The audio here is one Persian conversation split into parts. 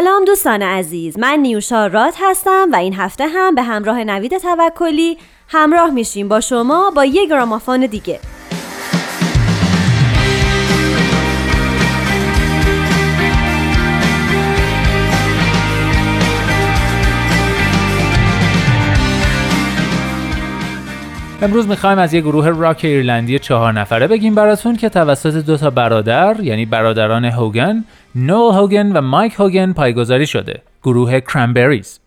سلام دوستان عزیز. من نیوشا رات هستم و این هفته هم به همراه نوید توکلی همراه میشیم. با شما با یک گرامافون دیگه. امروز می‌خوایم از یه گروه راک ایرلندی چهار نفره بگیم براتون که توسط دو تا برادر یعنی برادران هوگن نول هوگن و مایک هوگن پایگذاری شده گروه کرامبریز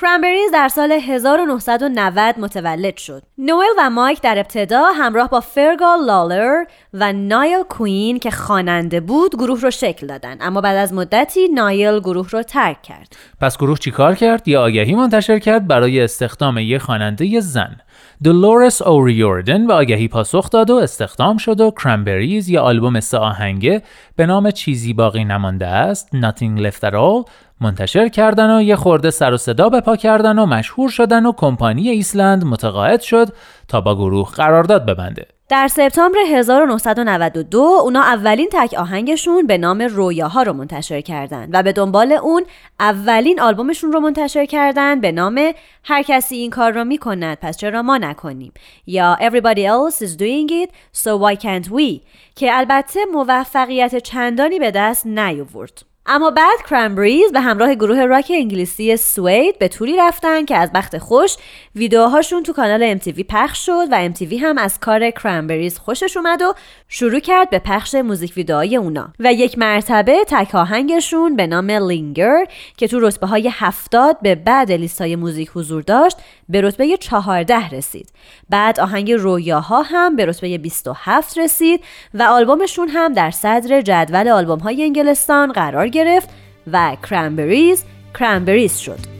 کرامبریز در سال 1990 متولد شد. نوئل و مایک در ابتدا همراه با فرگال لالر و نایل کوین که خواننده بود گروه رو شکل دادن اما بعد از مدتی نایل گروه رو ترک کرد. پس گروه چیکار کرد؟ یه آگهی منتشر کرد برای استخدام یه خواننده زن. دولورس اوریوردن به آگهی پاسخ داد و استخدام شد و کرامبریز یه آلبوم سه آهنگه به نام چیزی باقی نمانده است Nothing Left At All منتشر کردن و یه خورده سر و صدا بپا کردن و مشهور شدن و کمپانی ایسلند متقاعد شد تا با گروه قرارداد ببنده. در سپتامبر 1992 اونا اولین تک آهنگشون به نام رویاها رو منتشر کردند و به دنبال اون اولین آلبومشون رو منتشر کردند به نام هر کسی این کار رو می‌کند پس چرا ما نکنیم یا Everybody else is doing it so why can't we که البته موفقیت چندانی به دست نیاورد. اما بعد کرامبریز به همراه گروه راک انگلیسی سوید به توری رفتن که از بخت خوش ویدیوهاشون تو کانال MTV پخش شد و MTV هم از کار کرامبریز خوشش اومد و شروع کرد به پخش موزیک ویدئوهای اونا. و یک مرتبه تک آهنگشون به نام لینگر که تو رتبه های 70 به بعد لیستای موزیک حضور داشت به رتبه 14 رسید. بعد آهنگ رویاها هم به رتبه 27 رسید و آلبومشون هم در صدر جدول آلبوم های انگلستان قرار گرفت و کرامبریز کرامبریز شد.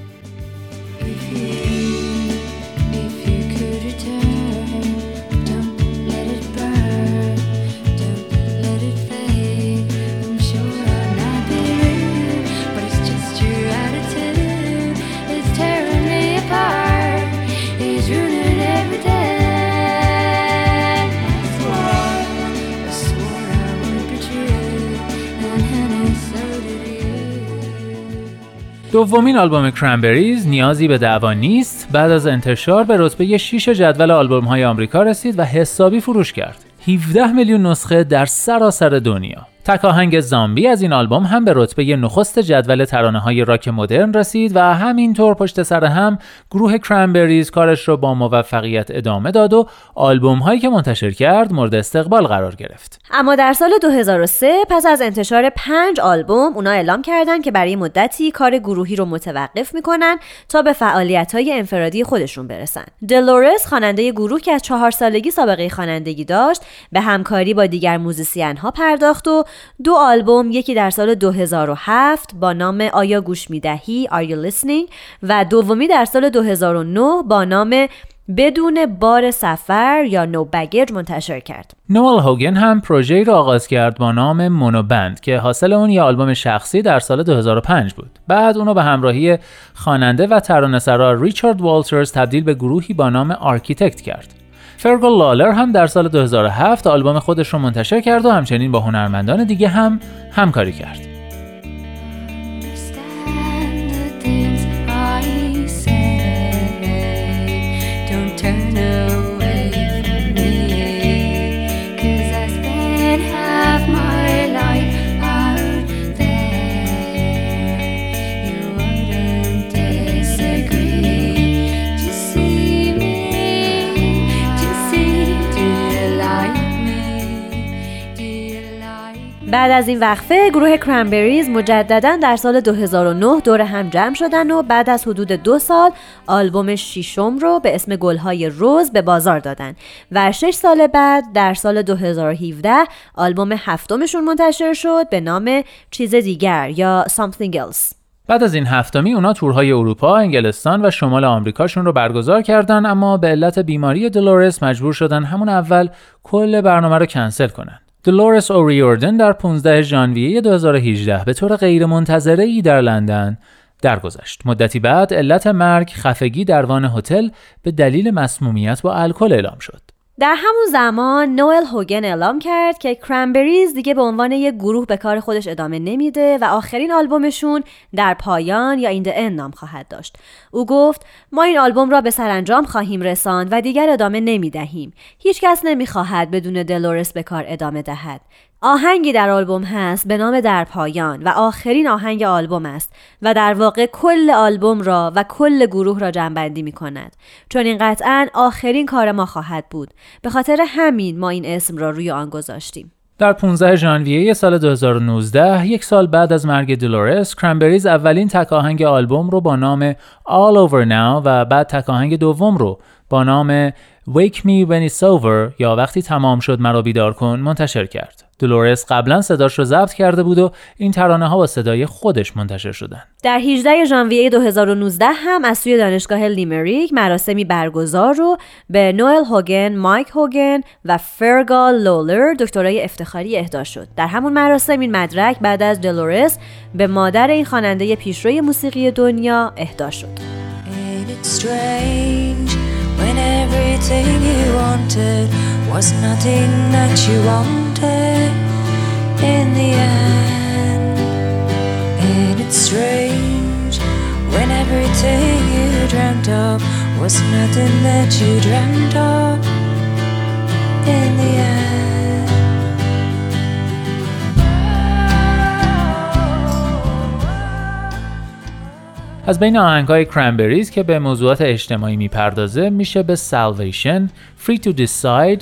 دومین آلبوم کرامبریز نیازی به دعوا نیست. بعد از انتشار به رتبه 6 جدول آلبوم های آمریکا رسید و حسابی فروش کرد. 17 میلیون نسخه در سراسر دنیا. تک آهنگ زامبی از این آلبوم هم به رتبه نخست جدول ترانه های راک مدرن رسید و همینطور پشت سر هم گروه کرامبریز کارش رو با موفقیت ادامه داد و آلبوم هایی که منتشر کرد مورد استقبال قرار گرفت. اما در سال 2003 پس از انتشار پنج آلبوم اونا اعلام کردند که برای مدتی کار گروهی رو متوقف می‌کنن تا به فعالیت های انفرادی خودشون برسن. دلورس خواننده گروه که از چهار سالگی سابقه خوانندگی داشت به همکاری با دیگر موزیسین ها پرداخت و دو آلبوم یکی در سال 2007 با نام آیا گوش می‌دهی Are You Listening و دومی در سال 2009 با نام بدون بار سفر یا نو بگیج منتشر کرد. نوال هوگن هم پروژه‌ای را آغاز کرد با نام مونوبند که حاصل اون یه آلبوم شخصی در سال 2005 بود. بعد اونو به همراهی خواننده و ترانه‌سرا ریچارد والترز تبدیل به گروهی با نام Arkitekt کرد. فرگل لالر هم در سال 2007 آلبوم خودش رو منتشر کرد و همچنین با هنرمندان دیگه هم همکاری کرد. بعد از این وقفه گروه کرنبریز مجددا در سال 2009 دور هم جمع شدن و بعد از حدود دو سال آلبوم شیشم رو به اسم گلهای روز به بازار دادن و شش سال بعد در سال 2017 آلبوم هفتمشون منتشر شد به نام چیز دیگر یا Something Else بعد از این هفتمی اونا تورهای اروپا، انگلستان و شمال آمریکاشون رو برگزار کردن اما به علت بیماری دلورس مجبور شدن همون اول کل برنامه رو کنسل کنن. دلورس اوریوردن در 15 ژانویه 2018 به طور غیرمنتظره ای در لندن درگذشت. مدتی بعد علت مرگ خفگی در وان هتل به دلیل مسمومیت با الکل اعلام شد. در همون زمان نوئل هوگن اعلام کرد که کرنبریز دیگه به عنوان یک گروه به کار خودش ادامه نمیده و آخرین آلبومشون در پایان یا این ان نام خواهد داشت. او گفت ما این آلبوم را به سرانجام خواهیم رساند و دیگر ادامه نمی‌دهیم. هیچ کس نمی‌خواهد بدون دلورس به کار ادامه دهد. آهنگی در آلبوم هست به نام در پایان و آخرین آهنگ آلبوم است و در واقع کل آلبوم را و کل گروه را جنبندی می کند چون این قطعا آخرین کار ما خواهد بود. به خاطر همین ما این اسم را روی آن گذاشتیم. در 15 ژانویه سال 2019 یک سال بعد از مرگ دلورس کرنبریز اولین تک آهنگ آلبوم رو با نام All Over Now و بعد تک آهنگ دوم رو با نام Wake Me When It's Over یا وقتی تمام شد مرا بیدار کن منتشر کرد. دلورس قبلا صداش رو ضبط کرده بود و این ترانه ها با صدای خودش منتشر شدن. در 18 ژانویه 2019 هم از سوی دانشگاه لیمریک مراسمی برگزار رو به نوئل هوگن، مایک هوگن و فرگا لولر دکترای افتخاری اهدا شد. در همون مراسم این مدرک بعد از دلورس به مادر این خواننده پیشروی موسیقی دنیا اهدا شد. When everything you wanted was nothing that you wanted in the end. And it's strange when everything you dreamt of was nothing that you dreamt of in the end. از بین آهنگ های کرنبریز که به موضوعات اجتماعی می‌پردازه میشه به Salvation, Free to Decide,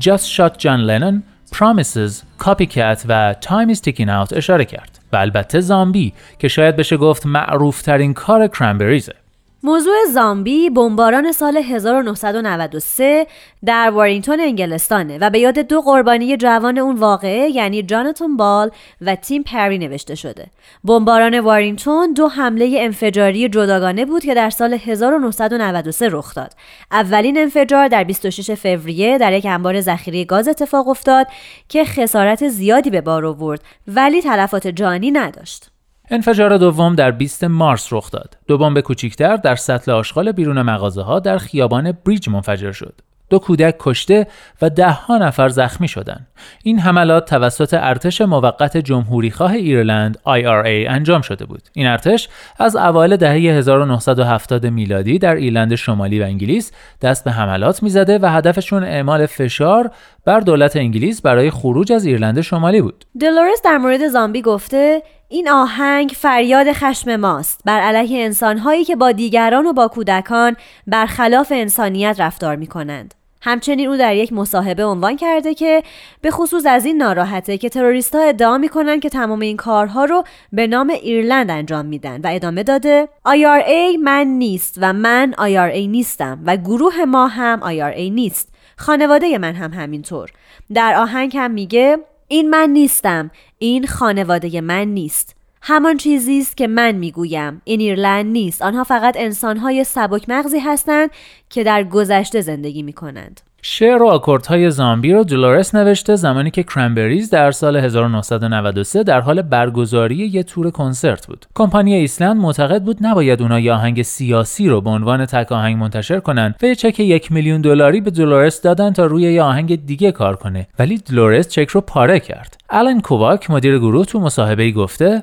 Just Shot John Lennon, Promises, Copycat و Time is Ticking Out اشاره کرد. و البته زامبی که شاید بشه گفت معروف ترین کار کرنبریزه موضوع زامبی بمباران سال 1993 در وارینگتون انگلستانه و به یاد دو قربانی جوان اون واقعه یعنی جانتون بال و تیم پری نوشته شده. بمباران وارینگتون دو حمله انفجاری جداگانه بود که در سال 1993 رخ داد. اولین انفجار در 26 فوریه در یک انبار ذخیره گاز اتفاق افتاد که خسارت زیادی به بار آورد ولی تلفات جانی نداشت. انفجار دوم در 20 مارس رخ داد. دو بمب کوچکتر در سطل آشغال بیرون مغازه ها در خیابان بریج منفجر شد. دو کودک کشته و ده ها نفر زخمی شدند. این حملات توسط ارتش موقت جمهوریخواه ایرلند IRA انجام شده بود. این ارتش از اوایل دهه 1970 میلادی در ایرلند شمالی و انگلیس دست به حملات می‌زده و هدفشون اعمال فشار بر دولت انگلیس برای خروج از ایرلند شمالی بود. دلورس در مورد زامبی گفته این آهنگ فریاد خشم ماست. بر علیه انسانهایی که با دیگران و با کودکان برخلاف انسانیت رفتار می کنند. همچنین او در یک مصاحبه عنوان کرده که به خصوص از این ناراحته که تروریست ها ادعا می‌کنن که تمام این کارها رو به نام ایرلند انجام میدن و ادامه داده IRA من نیست و من IRA نیستم و گروه ما هم IRA نیست. خانواده من هم همینطور. در آهنگ هم میگه این من نیستم. این خانواده من نیست. همان چیزی است که من می‌گویم. این ایرلند نیست. آنها فقط انسانهای سبک مغزی هستند که در گذشته زندگی می کنند. شعر و آکوردهای Zombie رو دولورس نوشته زمانی که Cranberries در سال 1993 در حال برگزاری یه تور کنسرت بود. کمپانی Island معتقد بود نباید اونا یه آهنگ سیاسی رو به عنوان تک آهنگ منتشر کنن و یه چک یک میلیون دلاری به دولورس دادن تا روی یه آهنگ دیگه کار کنه ولی دولورس چک رو پاره کرد. آلن کوواک مدیر گروه تو مصاحبه گفته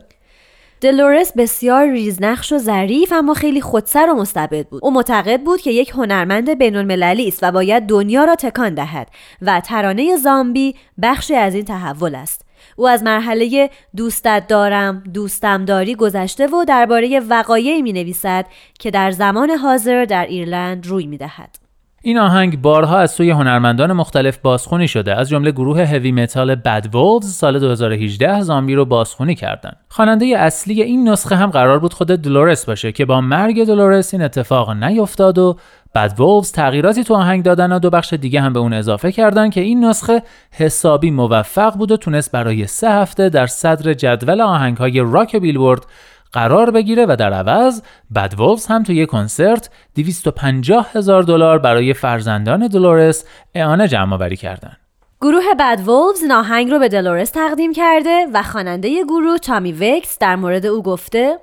دلورس بسیار ریزنقش و ظریف اما خیلی خودسر و مستبد بود او معتقد بود که یک هنرمند بین‌المللی است و باید دنیا را تکان دهد و ترانه زامبی بخشی از این تحول است او از مرحله دوستت دارم دوستم داری گذشته و درباره وقایعی می نویسد که در زمان حاضر در ایرلند روی می دهد. این آهنگ بارها از سوی هنرمندان مختلف بازخونی شده. از جمله گروه هوی متال بد وولز سال 2018 زامبی رو بازخونی کردن. خواننده اصلی این نسخه هم قرار بود خود دلورس باشه که با مرگ دلورس این اتفاق نیفتاد و بد وولز تغییراتی تو آهنگ دادن و دو بخش دیگه هم به اون اضافه کردن که این نسخه حسابی موفق بود و تونست برای سه هفته در صدر جدول آهنگ های راک بیلبورد قرار بگیره و در عوض بد وولز هم توی کنسرت 250 هزار دلار برای فرزندان دلورس اعانه جمع آوری کردن. گروه بد وولز ناهنگ رو به دلورس تقدیم کرده و خواننده گروه تامی وکس در مورد او گفته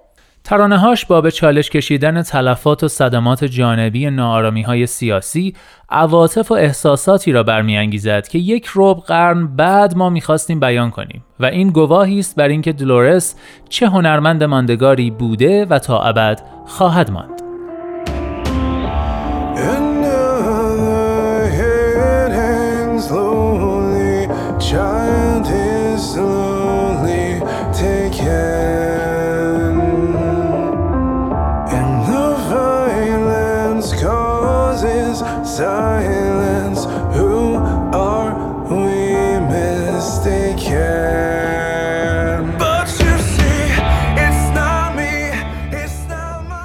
ترانه‌هاش با به چالش کشیدن تلفات و صدمات جانبی نارامی های سیاسی عواطف و احساساتی را برمیانگیزد که یک ربع قرن بعد ما می‌خواستیم بیان کنیم و این گواهی است بر اینکه دلورس چه هنرمند ماندگاری بوده و تا ابد خواهد ماند.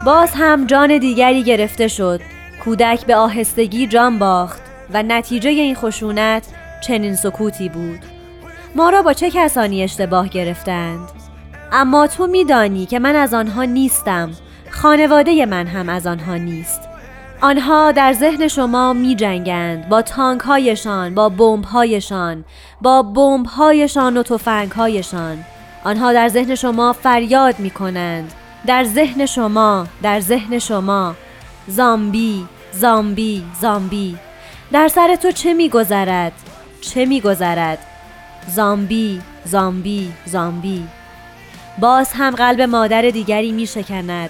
باز هم جان دیگری گرفته شد. کودک به آهستگی جان باخت و نتیجه این خشونت چنین سکوتی بود. ما را با چه کسانی اشتباه گرفتند؟ اما تو میدانی که من از آنها نیستم. خانواده من هم از آنها نیست. آنها در ذهن شما می جنگند با تانک هایشان با بمب هایشان با بمب هایشان و تفنگ هایشان آنها در ذهن شما فریاد می کنند در ذهن شما در ذهن شما. زامبی زامبی زامبی. در سر تو چه میگذرد؟ چه میگذرد؟ زامبی زامبی زامبی. باز هم قلب مادر دیگری می شکند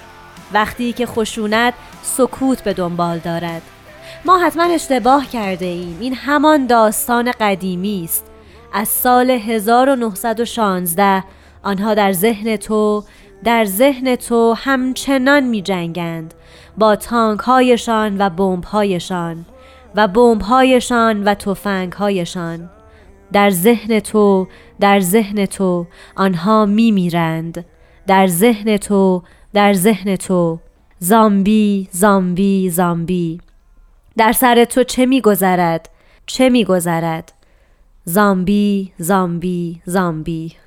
وقتی که خشونت سکوت به دنبال دارد. ما حتما اشتباه کرده ایم. این همان داستان قدیمی است. از سال 1916 آنها در ذهن تو در ذهن تو همچنان می جنگند با تانک هایشان و بمب هایشان و بمب هایشان و تفنگ هایشان در ذهن تو در ذهن تو آنها می میرند در ذهن تو در ذهن تو. زامبی زامبی زامبی. در سر تو چه میگذرد؟ چه میگذرد؟ زامبی زامبی زامبی.